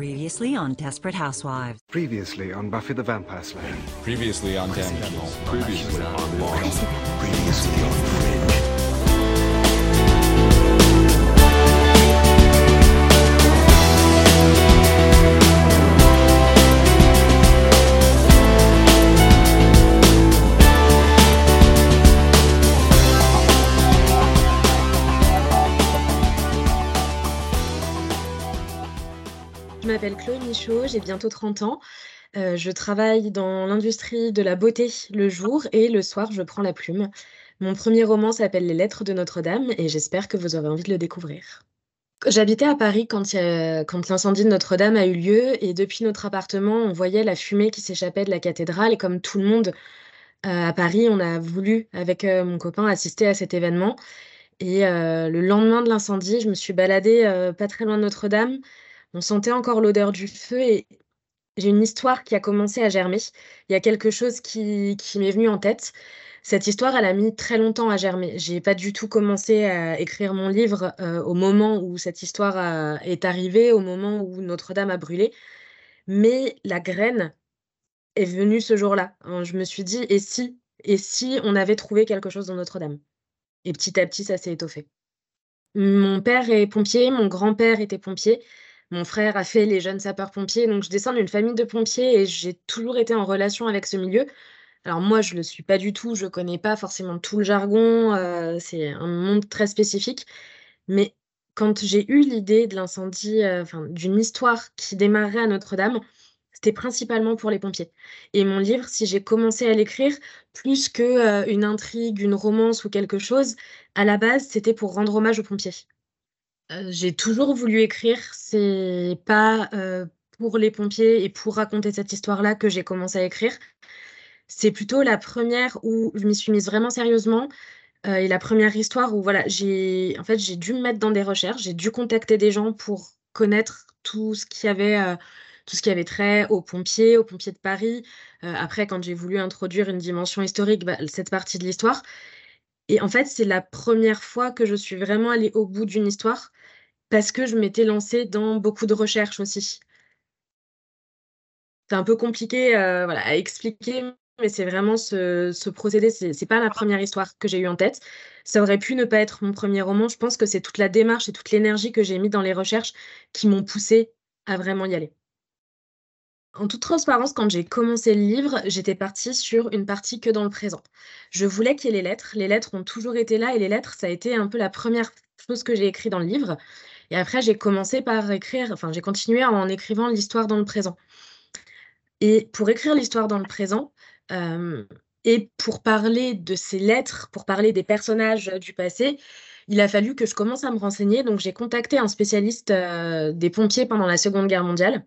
Previously on Desperate Housewives. Previously on Buffy the Vampire Slayer. Previously on Damages. Previously on Lost. Previously on Fringe. M'appelle Chloé Michaud, j'ai bientôt 30 ans. Euh, je travaille dans l'industrie de la beauté le jour et le soir, je prends la plume. Mon premier roman s'appelle Les Lettres de Notre-Dame et j'espère que vous aurez envie de le découvrir. J'habitais à Paris quand, l'incendie de Notre-Dame a eu lieu et depuis notre appartement, on voyait la fumée qui s'échappait de la cathédrale et comme tout le monde euh, à Paris, on a voulu, avec euh, mon copain, assister à cet événement. Et le lendemain de l'incendie, je me suis baladée pas très loin de Notre-Dame. On sentait encore l'odeur du feu et j'ai une histoire qui a commencé à germer. Il y a quelque chose qui, m'est venu en tête. Cette histoire, elle a mis très longtemps à germer. J'ai pas du tout commencé à écrire mon livre euh, au moment où cette histoire a- est arrivée, au moment où Notre-Dame a brûlé. Mais la graine est venue ce jour-là. Hein, Je me suis dit, et si, et si on avait trouvé quelque chose dans Notre-Dame? Et petit à petit, ça s'est étoffé. Mon père est pompier, mon grand-père était pompier. Mon frère a fait les jeunes sapeurs-pompiers, donc je descends d'une famille de pompiers et j'ai toujours été en relation avec ce milieu. Alors moi, je le suis pas du tout, je connais pas forcément tout le jargon, euh, c'est un monde très spécifique. Mais quand j'ai eu l'idée de l'incendie, euh, d'une histoire qui démarrait à Notre-Dame, c'était principalement pour les pompiers. Et mon livre, si j'ai commencé à l'écrire, plus que euh, une intrigue, une romance ou quelque chose, à la base, c'était pour rendre hommage aux pompiers. Heu, j'ai toujours voulu écrire, c'est pas, heu, pour les pompiers et pour raconter cette histoire-là que j'ai commencé à écrire. C'est plutôt la première où je m'y suis mise vraiment sérieusement, heu et la première histoire où voilà, j'ai en fait, j'ai dû me mettre dans des recherches, j'ai dû contacter des gens pour connaître tout ce qui avait, tout ce qui avait trait aux pompiers, aux pompiers de Paris. Après quand j'ai voulu introduire une dimension historique, bah, cette partie de l'histoire et en fait, c'est la première fois que je suis vraiment allée au bout d'une histoire parce que je m'étais lancée dans beaucoup de recherches aussi. C'est un peu compliqué, heu, voilà, à expliquer, mais c'est vraiment ce ce procédé, c'est pas la première histoire que j'ai eue en tête. Ça aurait pu ne pas être mon premier roman. Je pense que c'est toute la démarche et toute l'énergie que j'ai mis dans les recherches qui m'ont poussée à vraiment y aller. En toute transparence, quand j'ai commencé le livre, j'étais partie sur une partie que dans le présent. Je voulais qu'il y ait les lettres. Les lettres ont toujours été là et les lettres, ça a été un peu la première chose que j'ai écrit dans le livre et après j'ai commencé par écrire enfin, j'ai continué en écrivant l'histoire dans le présent. Et pour écrire l'histoire dans le présent, hem et pour parler de ces lettres, pour parler des personnages, du passé, il a fallu que je commence à me renseigner. Donc j'ai contacté un spécialiste, heu, des pompiers pendant la Seconde Guerre mondiale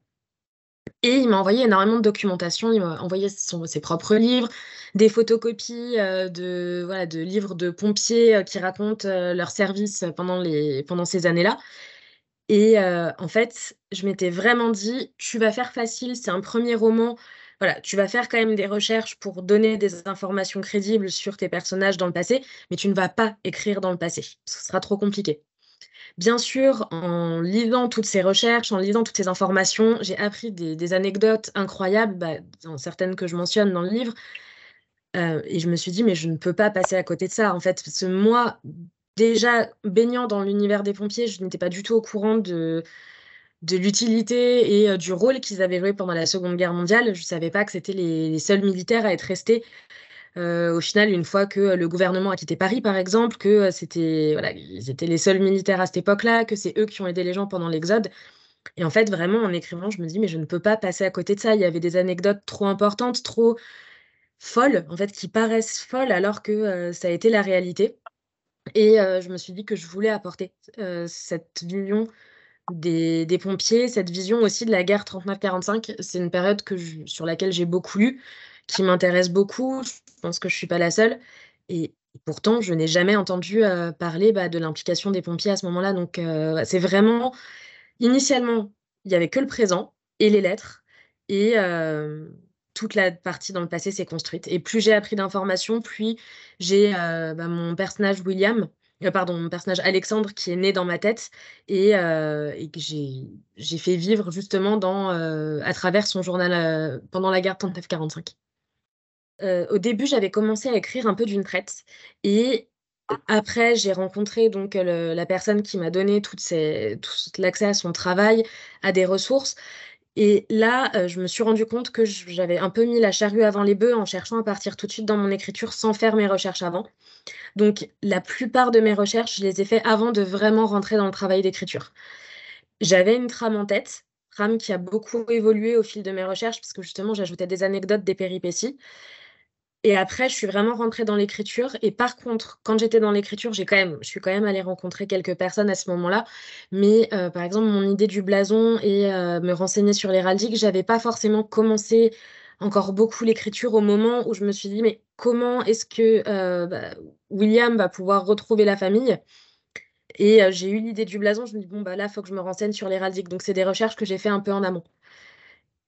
et il m'a envoyé énormément de documentation. Il m'a envoyé ses propres livres, des photocopies, heu, de livres de pompiers, qui racontent, leur service pendant ces années-là et heu, en fait, je m'étais vraiment dit: «Tu vas faire facile, c'est un premier roman, voilà, tu vas faire quand même des recherches pour donner des informations crédibles sur tes personnages dans le passé, mais tu ne vas pas écrire dans le passé, ce sera trop compliqué». Bien sûr, en lisant toutes ces recherches, en lisant toutes ces informations, j'ai appris des anecdotes incroyables, bah, dont certaines que je mentionne dans le livre, heu et je me suis dit: «Mais je ne peux pas passer à côté de ça, en fait». Que moi, déjà baignant dans l'univers des pompiers, je n'étais pas du tout au courant de de l'utilité et heu, du rôle qu'ils avaient joué pendant la Seconde Guerre mondiale. Je savais pas que c'était les seuls militaires à être restés, heu, au final, une fois que, heu, le gouvernement a quitté Paris, par exemple, que, c'était voilà, ils étaient les seuls militaires à cette époque-là, que c'est eux qui ont aidé les gens pendant l'exode et en fait, vraiment, en écrivant, je me dis: «Mais je ne peux pas passer à côté de ça». Il y avait des anecdotes trop importantes, trop folles, en fait, qui paraissent folles alors que, ça a été la réalité et je me suis dit que je voulais apporter, cette vision des pompiers, cette vision aussi de la guerre 39-45. C'est une période sur laquelle j'ai beaucoup lu, qui m'intéresse beaucoup. Je pense que je suis pas la seule et pourtant je n'ai jamais entendu, parler, bah, de l'implication des pompiers à ce moment-là donc c'est vraiment initialement, il y avait que le présent et les lettres et toute la partie dans le passé s'est construite et plus j'ai appris d'informations, plus j'ai, heu, bah, mon personnage William pardon, mon personnage Alexandre qui est né dans ma tête et, et que j'ai fait vivre justement dans, à travers son journal pendant la guerre 39-45. au début, j'avais commencé à écrire un peu d'une traite et après, j'ai rencontré donc la personne qui m'a donné tout l'accès à son travail, à des ressources. Et là, je me suis rendu compte que j'avais un peu mis la charrue avant les bœufs en cherchant à partir tout de suite dans mon écriture sans faire mes recherches avant. Donc, la plupart de mes recherches, je les ai fait avant de vraiment rentrer dans le travail d'écriture. J'avais une trame en tête, trame qui a beaucoup évolué au fil de mes recherches, parce que justement, j'ajoutais des anecdotes, des péripéties. Et après, je suis vraiment rentrée dans l'écriture. Et par contre, quand j'étais dans l'écriture, j'ai quand je suis quand même allée rencontrer quelques personnes à ce moment-là. Mais euh, par exemple, mon idée du blason et euh, me renseigner sur l'héraldique, j'avais pas forcément commencé encore beaucoup l'écriture au moment où je me suis dit, mais comment est-ce que euh, bah, William va pouvoir retrouver la famille? Et j'ai eu l'idée du blason. Je me dis, bon, bah là, faut que je me renseigne sur l'héraldique. Donc, c'est des recherches que j'ai fait un peu en amont.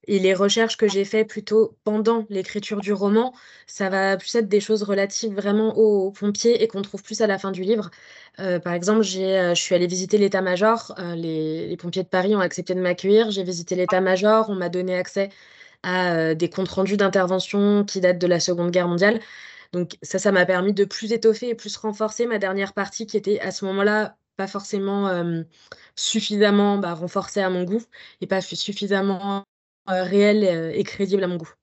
Et les recherches que j'ai faites plutôt pendant l'écriture du roman, ça va plus être des choses relatives vraiment aux, pompiers et qu'on trouve plus à la fin du livre. Euh, par exemple, euh, je suis allée visiter l'état-major. Euh, les, pompiers de Paris ont accepté de m'accueillir. J'ai visité l'état-major. On m'a donné accès à des comptes rendus d'intervention qui datent de la Seconde Guerre mondiale. Donc ça, ça m'a permis de plus étoffer et plus renforcer ma dernière partie qui était à ce moment-là pas forcément suffisamment bah, renforcée à mon goût et pas suffisamment euh, réel euh, et crédible à mon goût.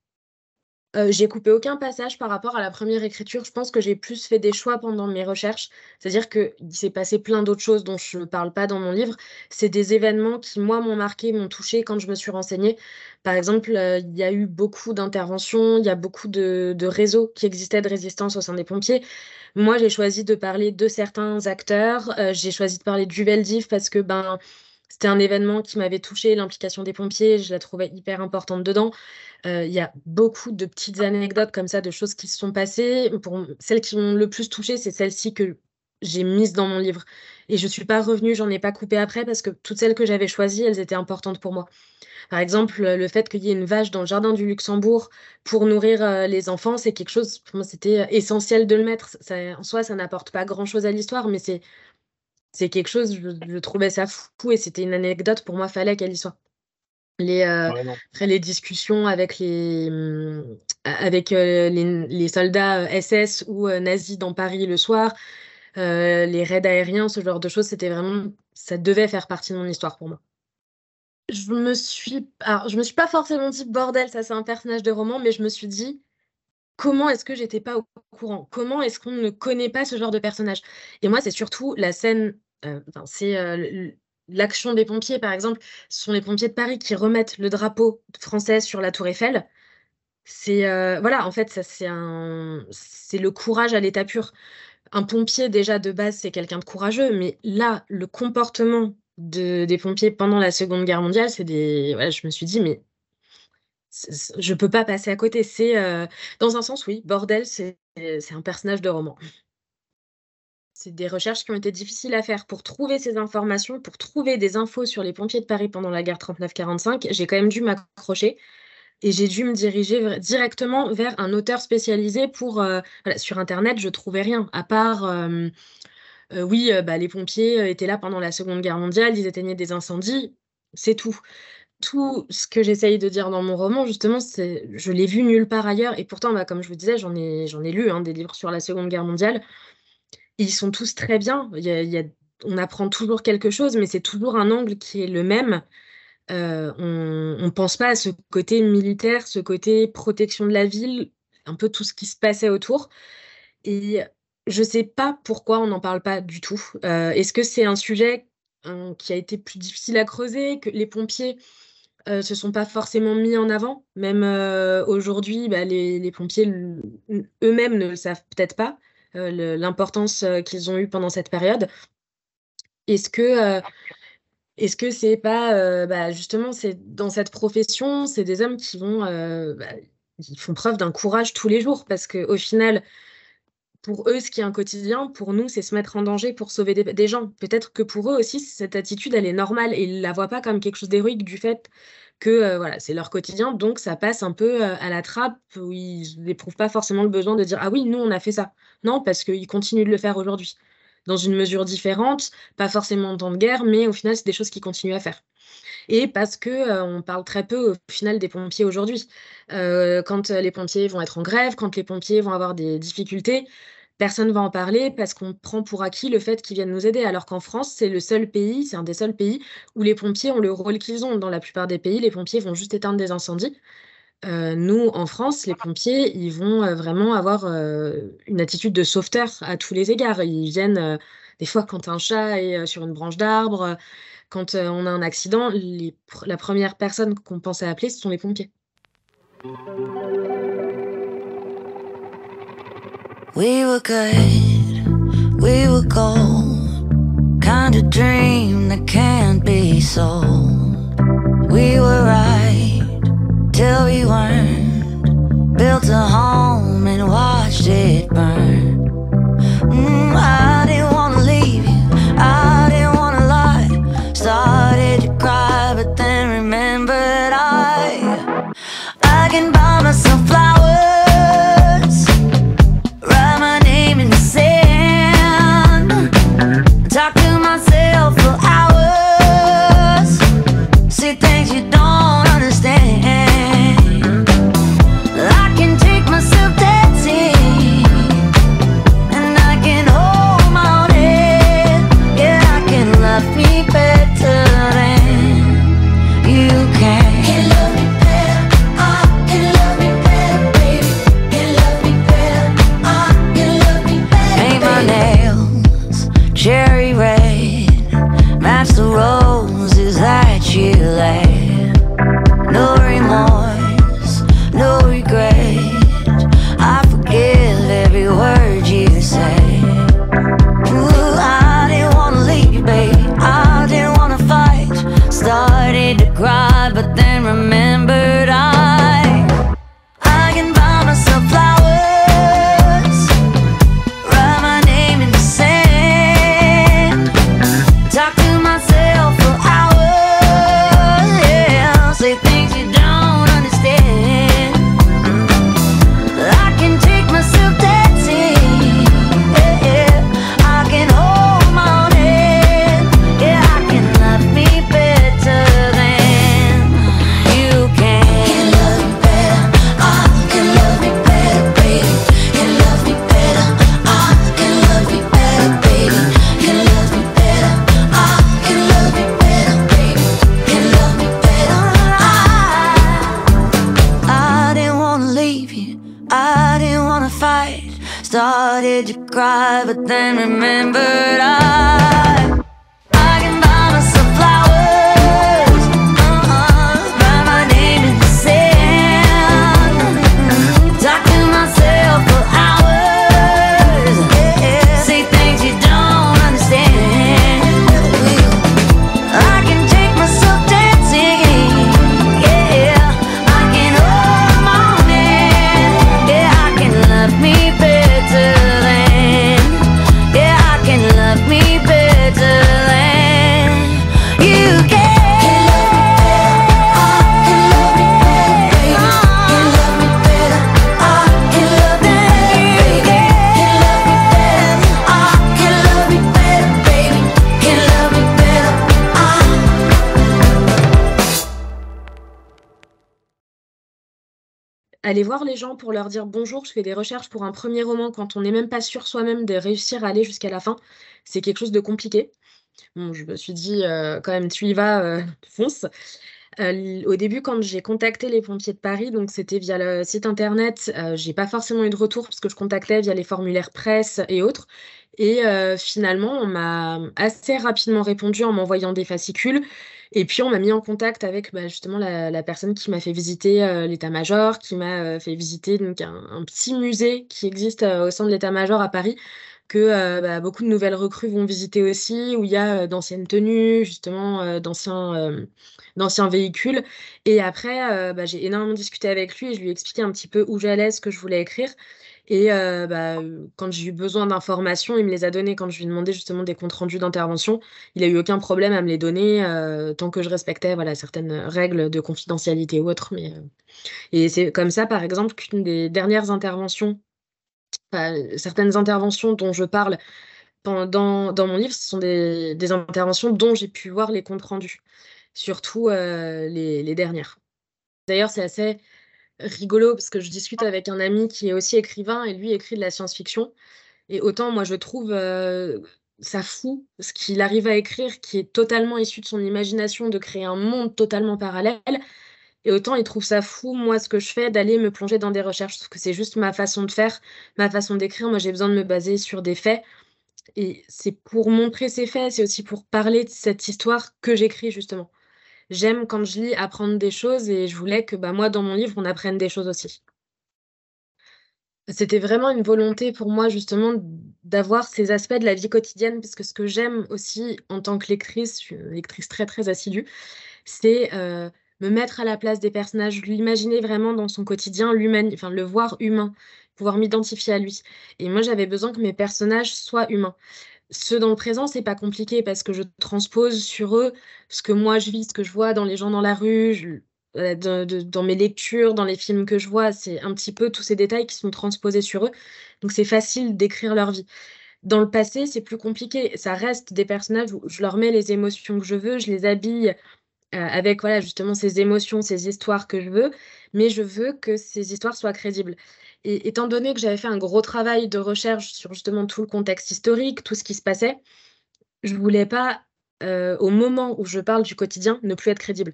Euh, j'ai coupé aucun passage par rapport à la première écriture. Je pense que j'ai plus fait des choix pendant mes recherches. C'est-à-dire qu'il s'est passé plein d'autres choses dont je ne parle pas dans mon livre. C'est des événements qui, moi, m'ont marqué, m'ont touché quand je me suis renseignée. Par exemple, il y a eu beaucoup d'interventions, il y a beaucoup de, réseaux qui existaient de résistance au sein des pompiers. Moi, j'ai choisi de parler de certains acteurs. j'ai choisi de parler du Veldiv parce que ben, c'était un événement qui m'avait touché, l'implication des pompiers, je la trouvais hyper importante dedans. Euh, il y a beaucoup de petites anecdotes comme ça, de choses qui se sont passées. Pour celles qui m'ont le plus touché, c'est celles-ci que j'ai mises dans mon livre. Et je ne suis pas revenue, j'en ai pas coupé après parce que toutes celles que j'avais choisies, elles étaient importantes pour moi. Par exemple, le fait qu'il y ait une vache dans le jardin du Luxembourg pour nourrir euh, les enfants, c'est quelque chose, pour moi, c'était essentiel de le mettre. en soi, ça n'apporte pas grand-chose à l'histoire, mais c'est c'est quelque chose, je, trouvais ça fou et c'était une anecdote, pour moi, fallait qu'elle y soit. Les, euh, après les discussions avec les, mmh, avec, euh, les, soldats SS euh, ou nazis dans Paris le soir, les raids aériens, ce genre de choses, c'était vraiment, ça devait faire partie de mon histoire pour moi. Je me suis, alors, je me suis pas forcément dit bordel, ça c'est un personnage de roman, mais je me suis dit comment est-ce que j'étais pas au courant? Comment est-ce qu'on ne connaît pas ce genre de personnage? Et moi, c'est surtout la scène, euh, c'est euh, l'action des pompiers, par exemple. Ce sont les pompiers de Paris qui remettent le drapeau français sur la Tour Eiffel. C'est euh, voilà, en fait, c'est le courage à l'état pur. Un pompier déjà de base, c'est quelqu'un de courageux, mais là, le comportement de, des pompiers pendant la Seconde Guerre mondiale, c'est des, je me suis dit, mais je peux pas passer à côté. C'est euh, dans un sens, oui, Bordel, c'est un personnage de roman. C'est des recherches qui ont été difficiles à faire pour trouver ces informations, pour trouver des infos sur les pompiers de Paris pendant la guerre 39-45. J'ai quand même dû m'accrocher et j'ai dû me diriger directement vers un auteur spécialisé pour. Euh, sur Internet, je trouvais rien, à part. Euh, oui, bah, les pompiers étaient là pendant la Seconde Guerre mondiale, ils éteignaient des incendies, c'est tout tout ce que j'essaye de dire dans mon roman, justement, c'est je l'ai vu nulle part ailleurs. Et pourtant, bah, comme je vous disais, j'en ai, j'en ai lu hein, des livres sur la Seconde Guerre mondiale. Ils sont tous très bien. Il y a, on apprend toujours quelque chose, mais c'est toujours un angle qui est le même. Euh, on ne pense pas à ce côté militaire, ce côté protection de la ville, un peu tout ce qui se passait autour. Et je ne sais pas pourquoi on n'en parle pas du tout. Euh, est-ce que c'est un sujet hein, qui a été plus difficile à creuser, que les pompiers euh, se sont pas forcément mis en avant. Même euh, aujourd'hui, bah, les, pompiers eux-mêmes ne le savent peut-être pas, euh, l'importance qu'ils ont eue pendant cette période. Est-ce que est-ce que c'est pas bah, justement c'est dans cette profession, c'est des hommes qui vont bah, ils font preuve d'un courage tous les jours? Parce qu'au final, pour eux, ce qui est un quotidien, pour nous, c'est se mettre en danger pour sauver des, gens. Peut-être que pour eux aussi, cette attitude, elle est normale et ils la voient pas comme quelque chose d'héroïque du fait que euh, voilà, c'est leur quotidien, donc ça passe un peu euh, à la trappe où ils n'éprouvent pas forcément le besoin de dire ah oui, nous on a fait ça. Non, parce qu'ils continuent de le faire aujourd'hui. dans une mesure différente, pas forcément en temps de guerre, mais au final, c'est des choses qu'ils continuent à faire. Et parce que on parle très peu au final des pompiers aujourd'hui. quand les pompiers vont être en grève, quand les pompiers vont avoir des difficultés, personne ne va en parler parce qu'on prend pour acquis le fait qu'ils viennent nous aider. Alors qu'en France, c'est le seul pays, c'est un des seuls pays où les pompiers ont le rôle qu'ils ont. Dans la plupart des pays, les pompiers vont juste éteindre des incendies. nous, en France, les pompiers, ils vont vraiment avoir une attitude de sauveteur à tous les égards. Ils viennent des fois quand un chat est sur une branche d'arbre, quand on a un accident, la première personne qu'on pense à appeler, ce sont les pompiers. We were good, we were gold. Kind of dream that can't be sold. We were right till we weren't. Built a home and watched it burn. Mm, talking by myself. Aller voir les gens pour leur dire bonjour, je fais des recherches pour un premier roman quand on n'est même pas sûr soi-même de réussir à aller jusqu'à la fin, c'est quelque chose de compliqué. Je me suis dit euh, quand même, tu y vas, euh, fonce. Euh, au début, quand j'ai contacté les pompiers de Paris, donc c'était via le site internet, j'ai pas forcément eu de retour parce que je contactais via les formulaires presse et autres. Et euh, finalement, on m'a assez rapidement répondu en m'envoyant des fascicules. Et puis, on m'a mis en contact avec bah, justement la, personne qui m'a fait visiter euh, l'état-major, qui m'a euh, fait visiter donc, un, petit musée qui existe au sein de l'état-major à Paris, que bah, beaucoup de nouvelles recrues vont visiter aussi, où il y a d'anciennes tenues, justement, d'anciens d'anciens véhicules. Et après, bah, j'ai énormément discuté avec lui et je lui ai expliqué un petit peu où j'allais, ce que je voulais écrire. Et euh, bah, euh, quand j'ai eu besoin d'informations, il me les a données. Quand je lui ai demandé justement des comptes rendus d'intervention, il a eu aucun problème à me les donner euh, tant que je respectais voilà, certaines règles de confidentialité ou autres. Mais, Et c'est comme ça, par exemple, qu'une des dernières interventions, enfin, certaines interventions dont je parle pendant dans mon livre, ce sont des interventions dont j'ai pu voir les comptes rendus, surtout, les dernières. D'ailleurs, c'est assez rigolo parce que je discute avec un ami qui est aussi écrivain et lui écrit de la science-fiction et autant moi je trouve, heu, ça fou ce qu'il arrive à écrire qui est totalement issu de son imagination, de créer un monde totalement parallèle et autant il trouve ça fou, moi, ce que je fais, d'aller me plonger dans des recherches. Parce que c'est juste ma façon de faire, ma façon d'écrire. Moi, j'ai besoin de me baser sur des faits et c'est pour montrer ces faits, c'est aussi pour parler de cette histoire que j'écris justement. J'aime quand je lis apprendre des choses et je voulais que, bah, moi, dans mon livre, on apprenne des choses aussi. C'était vraiment une volonté pour moi justement d'avoir ces aspects de la vie quotidienne parce que ce que j'aime aussi en tant que lectrice, je suis une lectrice très, très assidue, c'est, heu, me mettre à la place des personnages, l'imaginer vraiment dans son quotidien, enfin le voir humain, pouvoir m'identifier à lui et moi j'avais besoin que mes personnages soient humains. Ceux dans le présent, c'est pas compliqué parce que je transpose sur eux ce que moi je vis, ce que je vois dans les gens dans la rue, de dans mes lectures, dans les films que je vois, c'est un petit peu tous ces détails qui sont transposés sur eux, donc c'est facile d'écrire leur vie. Dans le passé, c'est plus compliqué, ça reste des personnages où je leur mets les émotions que je veux, je les habille, heu, avec voilà, justement ces émotions, ces histoires que je veux, mais je veux que ces histoires soient crédibles et étant donné que j'avais fait un gros travail de recherche sur justement tout le contexte historique, tout ce qui se passait, je voulais pas, heu, au moment où je parle du quotidien, ne plus être crédible.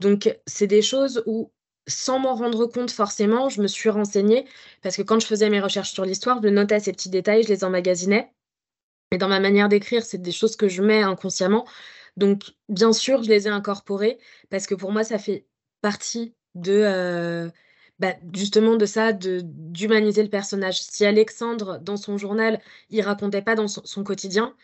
Donc c'est des choses où, sans m'en rendre compte forcément, je me suis renseignée parce que quand je faisais mes recherches sur l'histoire, je notais ces petits détails, je les emmagasinais et dans ma manière d'écrire, c'est des choses que je mets inconsciemment. Donc bien sûr, je les ai incorporées parce que pour moi, ça fait partie de, heu, bah, justement de ça, d'humaniser le personnage. Si Alexandre, dans son journal, il racontait pas dans son quotidien,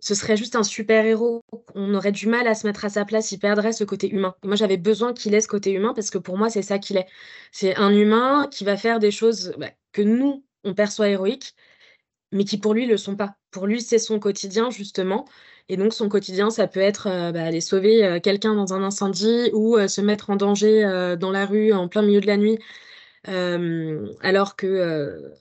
ce serait juste un super héros. On aurait du mal à se mettre à sa place, il perdrait ce côté humain. Moi, j'avais besoin qu'il ait ce côté humain parce que pour moi, c'est ça qu'il est. C'est un humain qui va faire des choses, bah, que nous, on perçoit héroïques, mais qui pour lui le sont pas. Pour lui, c'est son quotidien justement et donc son quotidien, ça peut être, heu, bah, aller sauver, heu, quelqu'un dans un incendie ou heu, se mettre en danger, dans la rue en plein milieu de la nuit, alors que,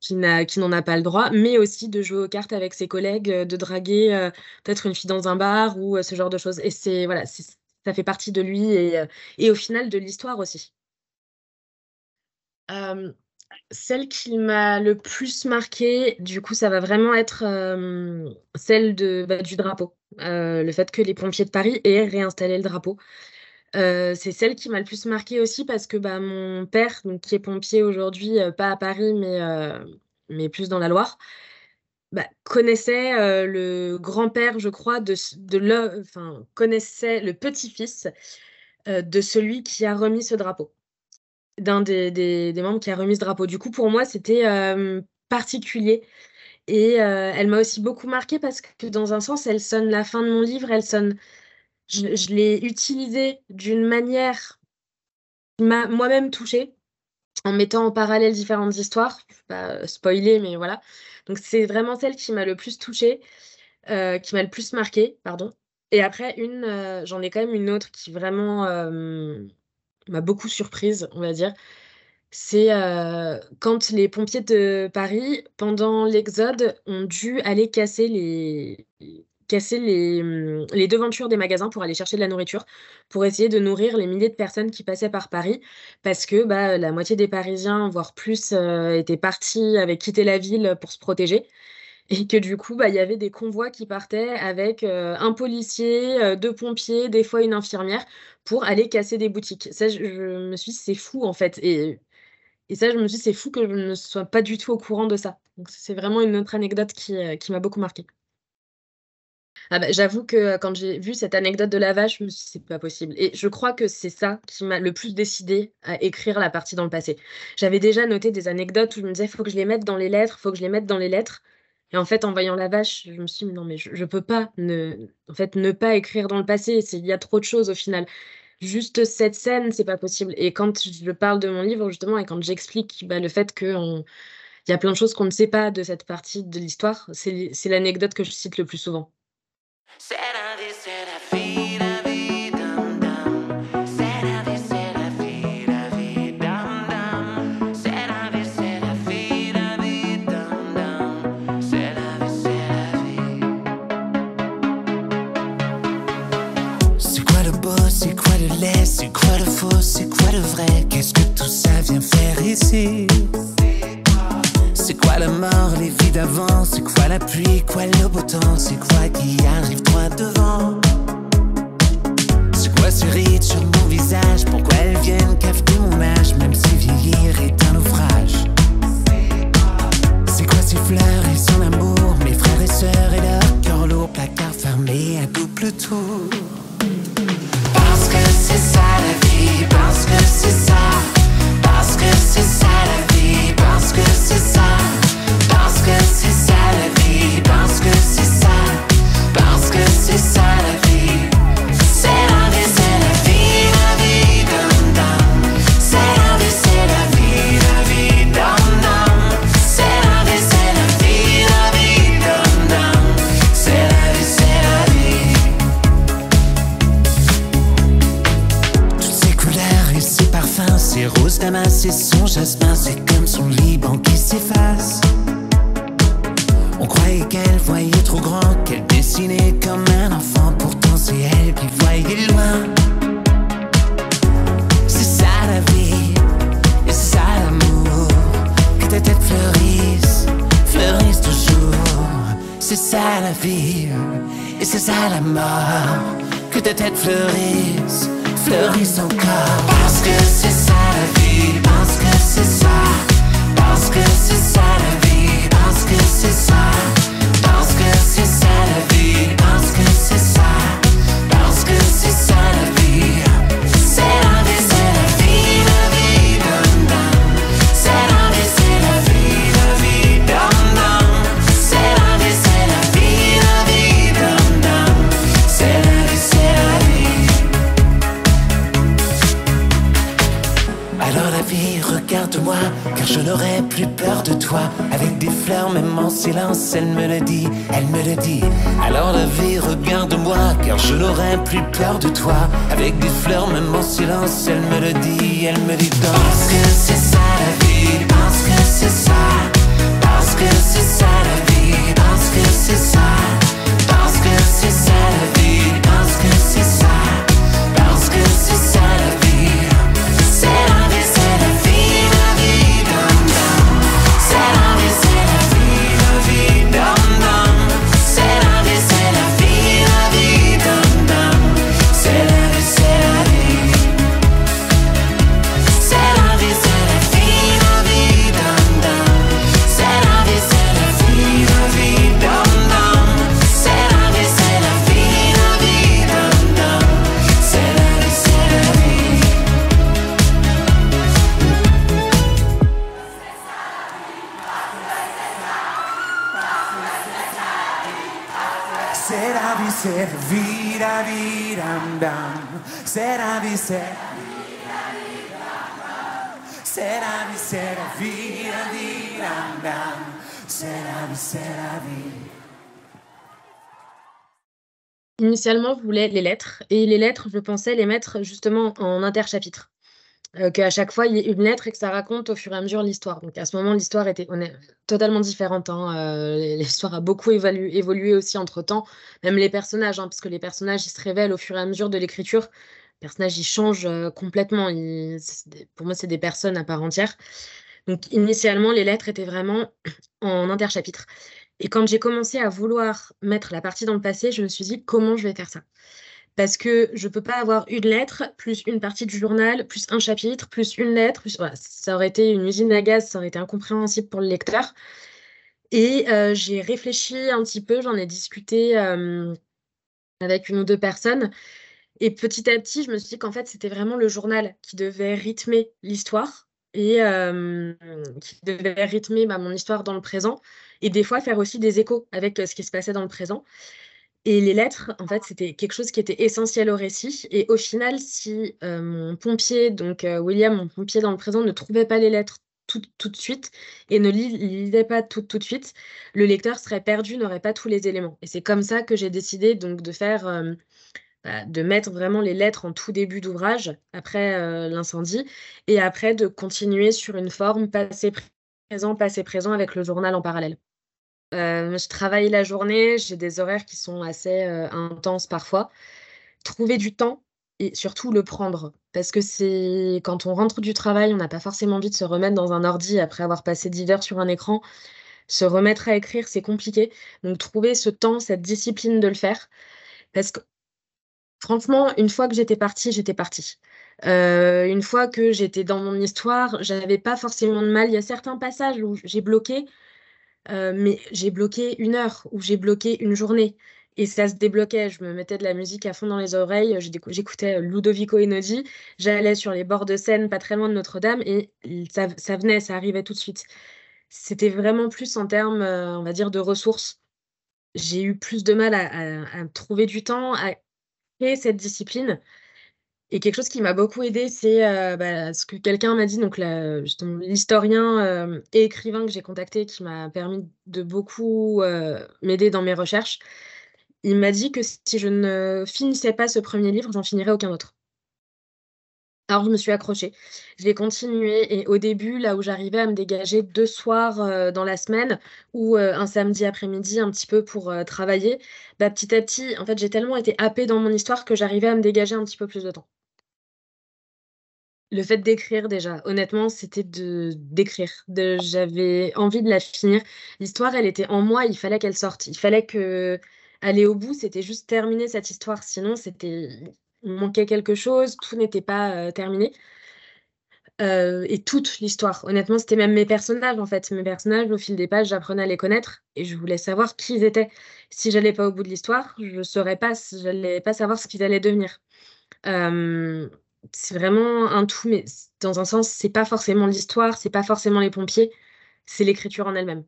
qu'il n'en a pas le droit, mais aussi de jouer aux cartes avec ses collègues, de draguer, peut-être une fille dans un bar ou ce genre de choses et c'est voilà, ça fait partie de lui et au final de l'histoire aussi. Celle qui m'a le plus marquée, du coup, ça va vraiment être, hem, celle bah, du drapeau. Heu, le fait que les pompiers de Paris aient réinstallé le drapeau. Heu, c'est celle qui m'a le plus marquée aussi parce que, bah, mon père, qui est pompier aujourd'hui, pas à Paris, mais plus dans la Loire, bah, connaissait, le grand-père, je crois, de de connaissait le petit-fils, de celui qui a remis ce drapeau. D'un des des membres qui a remis ce drapeau. Du coup, pour moi, c'était, hem, particulier et heu, elle m'a aussi beaucoup marquée parce que dans un sens, elle sonne la fin de mon livre, elle sonne je l'ai utilisée d'une manière qui m'a moi-même touchée, en mettant en parallèle différentes histoires. Je vais pas spoiler, mais voilà. Donc c'est vraiment celle qui m'a le plus touchée, qui m'a le plus marquée, pardon et après une, j'en ai quand même une autre qui vraiment, m'a beaucoup surprise, on va dire. C'est, heu, quand les pompiers de Paris, pendant l'exode, ont dû aller casser les casser les, mmh, les devantures des magasins pour aller chercher de la nourriture, pour essayer de nourrir les milliers de personnes qui passaient par Paris. Parce que, bah, la moitié des Parisiens, voire plus, heu, étaient partis, avaient quitté la ville pour se protéger et que du coup, bah, il y avait des convois qui partaient avec, heu, un policier, heu, 2 pompiers, des fois une infirmière, pour aller casser des boutiques. Ça, je me suis dit: «C'est fou, en fait» et ça, je me suis dit: «C'est fou que je ne sois pas du tout au courant de ça». C'est vraiment une autre anecdote qui, qui m'a beaucoup marquée. Ah bah, j'avoue que, quand j'ai vu cette anecdote de la vache, je me suis dit: «C'est pas possible» et je crois que c'est ça qui m'a le plus décidée à écrire la partie dans le passé. J'avais déjà noté des anecdotes où je me disais: «Faut que je les mette dans les lettres, faut que je les mette dans les lettres» et en fait, en voyant la vache, je me suis dit: «Non mais je je peux pas ne en fait, ne pas écrire dans le passé, il y a trop de choses au final. Juste cette scène, c'est pas possible» et quand je parle de mon livre justement et quand j'explique, bah, le fait qu'on il y a plein de choses qu'on ne sait pas de cette partie de l'histoire, c'est l'anecdote que je cite le plus souvent. Vrai. Qu'est-ce que tout ça vient faire ici? C'est quoi la mort, les vies d'avant? C'est quoi la pluie, quoi le beau temps? C'est quoi qui arrive droit devant? C'est quoi ces rides sur mon visage? Pourquoi elles viennent et c'est ça la mort, que ta tête fleurisse, fleurisse encore. Parce que c'est ça la vie, parce que c'est ça, parce que c'est ça la vie, parce que c'est ça, car je n'aurai plus peur de toi. Avec des fleurs, même en silence, elle me le dit, elle me le dit. Alors la vie, regarde-moi, car je n'aurai plus peur de toi. Avec des fleurs, même en silence, elle me le dit, elle me dit dam. C'est la c'est la vie. Initialement, je voulais les lettres et les lettres, je pensais les mettre justement en interchapitre. Heu, qu'à chaque fois, il y ait une lettre et que ça raconte au fur et à mesure l'histoire. Donc à ce moment, l'histoire était totalement différente, hein, heu, l'histoire a beaucoup évolué aussi entre-temps, même les personnages, hein, parce que les personnages, ils se révèlent au fur et à mesure de l'écriture. Les personnages, ils changent, heu, complètement, pour moi, c'est des personnes à part entière. Donc initialement, les lettres étaient vraiment en interchapitre. Et quand j'ai commencé à vouloir mettre la partie dans le passé, je me suis dit: «Comment je vais faire ça?» parce que je peux pas avoir une lettre, plus une partie du journal, plus un chapitre, plus une lettre, ça aurait été une usine à gaz, ça aurait été incompréhensible pour le lecteur. Et heu, j'ai réfléchi un petit peu, j'en ai discuté, hem, avec 1 ou 2 personnes. Et petit à petit, je me suis dit qu'en fait, c'était vraiment le journal qui devait rythmer l'histoire et qui devait rythmer, bah, mon histoire dans le présent et des fois faire aussi des échos avec, ce qui se passait dans le présent. Et les lettres, en fait, c'était quelque chose qui était essentiel au récit et au final, si, mon pompier, donc William, mon pompier dans le présent, ne trouvait pas les lettres tout tout de suite et ne lis lisait pas tout tout de suite, le lecteur serait perdu, n'aurait pas tous les éléments. Et c'est comme ça que j'ai décidé donc de faire, bah, de mettre vraiment les lettres en tout début d'ouvrage, après, heu, l'incendie et après de continuer sur une forme passé présent, passé présent avec le journal en parallèle. Heu, je travaille la journée, j'ai des horaires qui sont assez, heu, intenses parfois. Trouver du temps et surtout le prendre, Parce que c'est quand on rentre du travail, on n'a pas forcément envie de se remettre dans un ordi après avoir passé 10 heures sur un écran. Se remettre à écrire, c'est compliqué. Donc trouver ce temps, cette discipline de le faire. Parce que franchement, une fois que j'étais partie, j'étais partie. Euh, une fois que j'étais dans mon histoire, j'avais pas forcément de mal. Il y a certains passages où j'ai bloqué, euh, mais j'ai bloqué une heure ou j'ai bloqué une journée. Et ça se débloquait. Je me mettais de la musique à fond dans les oreilles. J'écoutais Ludovico Einaudi. J'allais sur les bords de Seine, pas très loin de Notre-Dame, et ça, venait, ça arrivait tout de suite. C'était vraiment plus en termes, euh, on va dire, de ressources. J'ai eu plus de mal à, à, trouver du temps, à créer cette discipline. Et quelque chose qui m'a beaucoup aidé, c'est euh, bah, ce que quelqu'un m'a dit, donc l'historien euh, et écrivain que j'ai contacté, qui m'a permis de beaucoup euh, m'aider dans mes recherches. Il m'a dit que si je ne finissais pas ce premier livre, j'en finirais aucun autre. Alors je me suis accrochée. Je vais continuer et au début, là où j'arrivais à me dégager deux soirs dans la semaine ou un samedi après-midi un petit peu pour travailler, bah, petit à petit, en fait, j'ai tellement été happée dans mon histoire que j'arrivais à me dégager un petit peu plus de temps. Le fait d'écrire déjà, honnêtement, c'était de d'écrire. J'avais envie de la finir. L'histoire, elle était en moi, il fallait qu'elle sorte. Il fallait que aller au bout, c'était juste terminer cette histoire. Sinon, c'était manquait quelque chose, tout n'était pas terminé. et toute l'histoire. Honnêtement, c'était même mes personnages, en fait. Mes personnages, au fil des pages, j'apprenais à les connaître et je voulais savoir qui ils étaient. Si j'allais pas au bout de l'histoire, je ne saurais pas, j'allais pas savoir ce qu'ils allaient devenir. c'est vraiment un tout, mais dans un sens, c'est pas forcément l'histoire, c'est pas forcément les pompiers, c'est l'écriture en elle-même.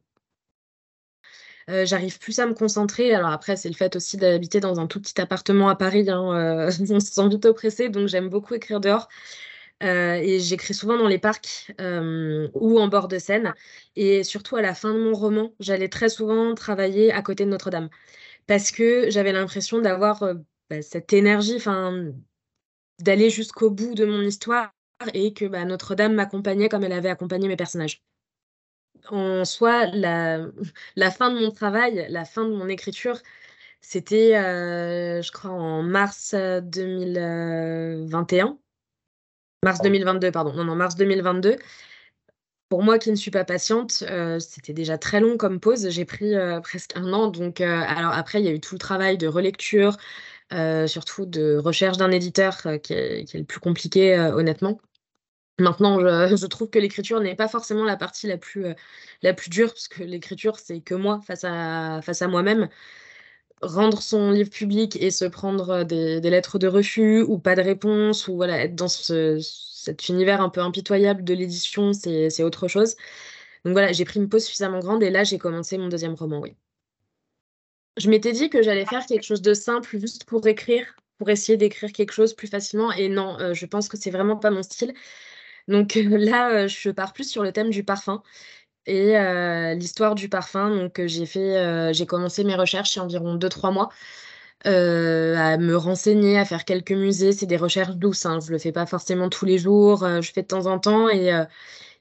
Euh, j'arrive plus à me concentrer. Alors après, c'est le fait aussi d'habiter dans un tout petit appartement à Paris. Hein, euh, on se sent vite oppressé, donc j'aime beaucoup écrire dehors. Euh, et j'écris souvent dans les parcs ou en bord de Seine. Et surtout à la fin de mon roman, j'allais très souvent travailler à côté de Notre-Dame. Parce que j'avais l'impression d'avoir bah, cette énergie, d'aller jusqu'au bout de mon histoire et que bah, Notre-Dame m'accompagnait comme elle avait accompagné mes personnages en soi, la, la, fin de mon travail, la fin de mon écriture, c'était, euh, je crois, en mars 2021. Euh, mars 2022, pardon. Non, non, mars 2022. Pour moi qui ne suis pas patiente, euh, c'était déjà très long comme pause. J'ai pris presque un an. Donc, alors après, il y a eu tout le travail de relecture, surtout de recherche d'un éditeur qui est, qui, est, le plus compliqué, honnêtement. Maintenant, je, trouve que l'écriture n'est pas forcément la partie la plus, euh, la plus dure, parce que l'écriture, c'est que moi face à, face à moi-même. Rendre son livre public et se prendre des, lettres de refus ou pas de réponse, ou voilà, être dans cet univers un peu impitoyable de l'édition, c'est autre chose. Donc voilà, j'ai pris une pause suffisamment grande et là, j'ai commencé mon deuxième roman, oui. Je m'étais dit que j'allais faire quelque chose de simple juste pour écrire, pour essayer d'écrire quelque chose plus facilement. Et non, euh, je pense que c'est vraiment pas mon style. Donc là, je pars plus sur le thème du parfum et l'histoire du parfum. Donc j'ai fait, j'ai commencé mes recherches il y a environ 2-3 mois. à me renseigner, à faire quelques musées. C'est des recherches douces, hein. je le fais pas forcément tous les jours, je fais de temps en temps et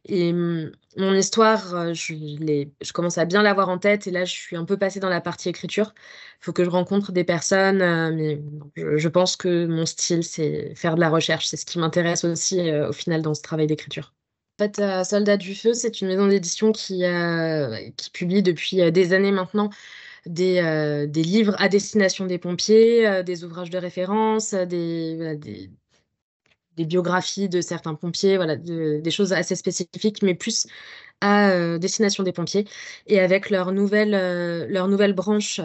et mmh, mon histoire, euh, je, commence à bien l'avoir en tête et là, je suis un peu passée dans la partie écriture. Il faut que je rencontre des personnes, euh, mais je, pense que mon style, c'est faire de la recherche. C'est ce qui m'intéresse aussi euh, au final dans ce travail d'écriture. En fait, Soldat du Feu, c'est une maison d'édition qui, publie depuis des années maintenant des, livres à destination des pompiers, des ouvrages de référence, des des biographies de certains pompiers, voilà, des choses assez spécifiques, mais plus à euh, destination des pompiers. Et avec leur nouvelle, euh, leur nouvelle branche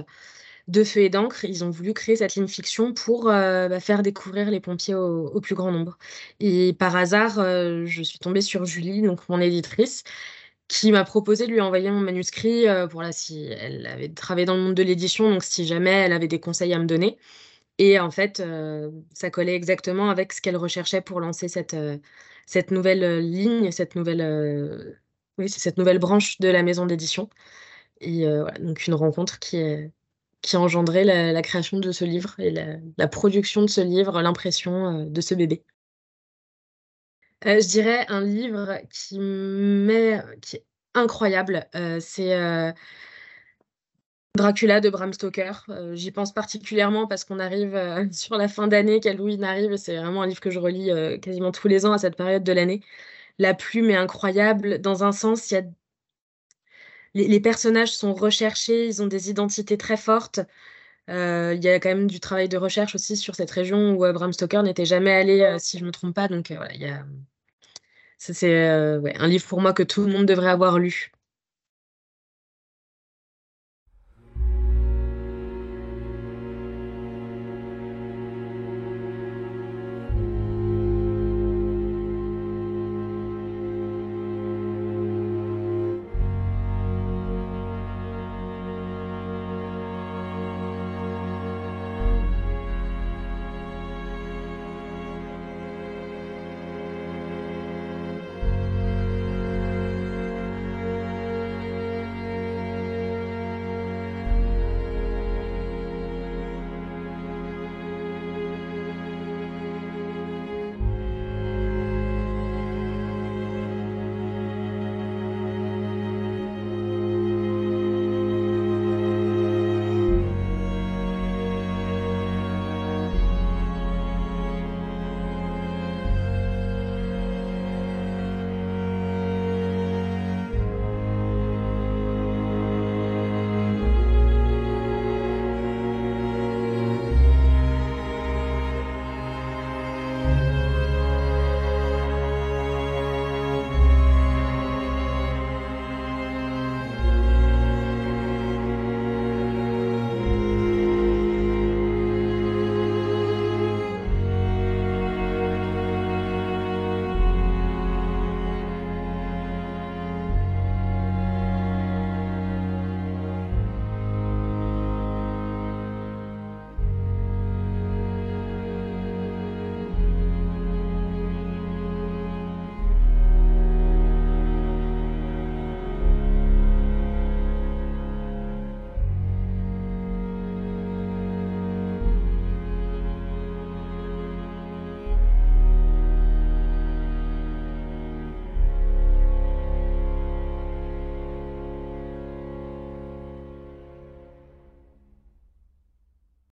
de feu et d'encre, ils ont voulu créer cette ligne fiction pour euh, bah, faire découvrir les pompiers au, plus grand nombre. Et par hasard, je suis tombée sur Julie, donc mon éditrice, qui m'a proposé de lui envoyer mon manuscrit pour là, si elle avait travaillé dans le monde de l'édition, donc si jamais elle avait des conseils à me donner. Et en fait, euh, ça collait exactement avec ce qu'elle recherchait pour lancer cette, euh, cette nouvelle euh, ligne, cette nouvelle, oui, cette nouvelle branche de la maison d'édition. Et voilà, donc une rencontre qui, qui a engendré la, création de ce livre et la, production de ce livre, l'impression de ce bébé. je dirais un livre qui, met, qui est incroyable. c'est Dracula de Bram Stoker. Euh, j'y pense particulièrement parce qu'on arrive euh, sur la fin d'année, qu'Halloween arrive, c'est vraiment un livre que je relis euh, quasiment tous les ans à cette période de l'année. La plume est incroyable. Dans un sens, y a... les, personnages sont recherchés, ils ont des identités très fortes. Il y a quand même du travail de recherche aussi sur cette région où Bram Stoker n'était jamais allé, si je ne me trompe pas. Donc voilà, c'est un livre pour moi que tout le monde devrait avoir lu.